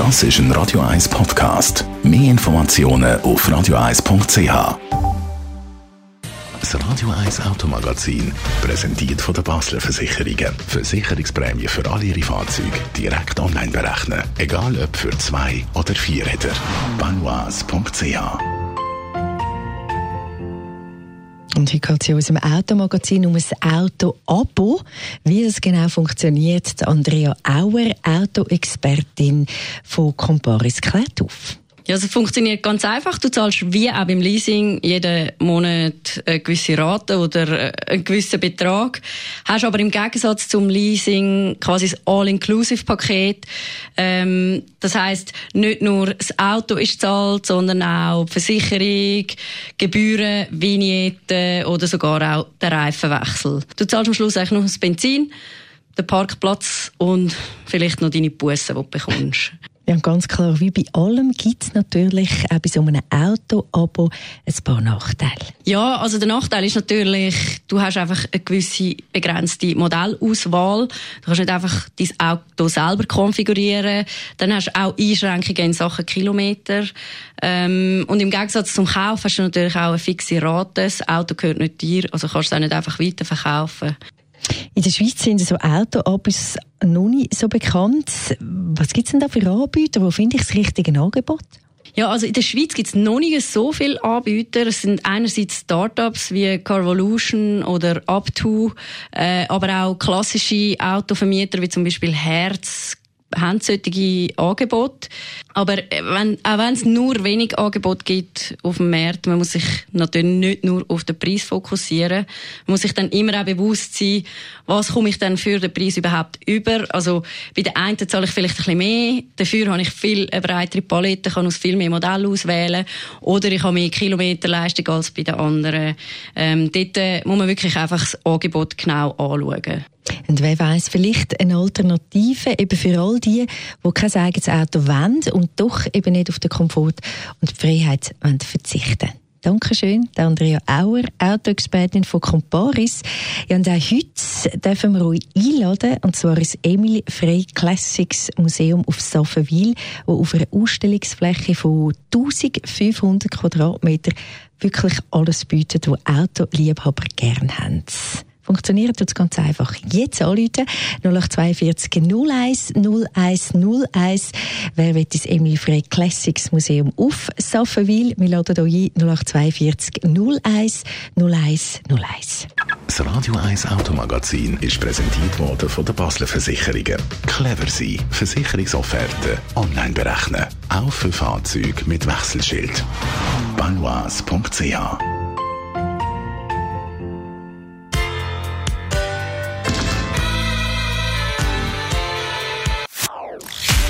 Das ist ein Radio 1 Podcast. Mehr Informationen auf radio1.ch. Das Radio 1 Automagazin, präsentiert von der Basler Versicherungen. Versicherungsprämie für alle Ihre Fahrzeuge direkt online berechnen. Egal ob für zwei oder vier Räder. Banois.ch Und heute es in unserem Automagazin um ein Auto-Abo. Wie das genau funktioniert, Andrea Auer, Autoexpertin von Comparis, klärt auf. Ja, es funktioniert ganz einfach. Du zahlst wie auch beim Leasing jeden Monat eine gewisse Rate oder äh, einen gewissen Betrag. Hast aber im Gegensatz zum Leasing quasi das All-Inclusive-Paket. Ähm, das heißt, nicht nur das Auto ist zahlt, sondern auch die Versicherung, Gebühren, Vignetten oder sogar auch der Reifenwechsel. Du zahlst am Schluss eigentlich nur das Benzin, den Parkplatz und vielleicht noch deine Bussen, die du bekommst. Ja, ganz klar, wie bei allem gibt es natürlich auch bei so einem Auto-Abo ein paar Nachteile. Ja, also der Nachteil ist natürlich, du hast einfach eine gewisse begrenzte Modellauswahl. Du kannst nicht einfach dein Auto selber konfigurieren. Dann hast du auch Einschränkungen in Sachen Kilometer. Ähm, und im Gegensatz zum Kauf hast du natürlich auch eine fixe Rate. Das Auto gehört nicht dir, also kannst du es auch nicht einfach weiterverkaufen. In der Schweiz sind so Auto-Abos noch nicht so bekannt. Was gibt es denn da für Anbieter? Wo finde ich das richtige Angebot? Ja, also in der Schweiz gibt es noch nicht so viele Anbieter. Es sind einerseits Startups wie Carvolution oder Up2, äh, aber auch klassische Autovermieter wie zum Beispiel Herz, haben solche Angebote. Aber äh, wenn, auch wenn es nur wenig Angebot gibt auf dem Markt, man muss sich natürlich nicht nur auf den Preis fokussieren. Man muss sich dann immer auch bewusst sein, was komme ich dann für den Preis überhaupt über. Also bei den einen zahle ich vielleicht ein bisschen mehr, dafür habe ich viel eine breitere Palette, kann aus viel mehr Modellen auswählen oder ich habe mehr Kilometerleistung als bei den anderen. Ähm, dort äh, muss man wirklich einfach das Angebot genau anschauen. Und wer weiß vielleicht eine Alternative eben für all die, die kein eigenes Auto wollen und doch eben nicht auf den Komfort und die Freiheit wollen verzichten Dankeschön, Andrea Auer, Autoexpertin von Comparis. Ja, und auch heute dürfen wir euch einladen, und zwar ins Emil Frey Classics Museum auf Saffenwil, wo auf einer Ausstellungsfläche von 1500 Quadratmeter wirklich alles bietet, was Autoliebhaber gerne haben funktioniert das ganz einfach. Jetzt anrufen 0842 01 01 01. Wer will das Emil Frey Classics Museum auf Saffenwil? Wir laden hier ein 0842 01 01 01. Das Radio 1 Automagazin ist präsentiert worden von der Basler Versicherungen. Clever sein. Versicherungsofferte online berechnen. Auch für Fahrzeuge mit Wechselschild. Banois.ch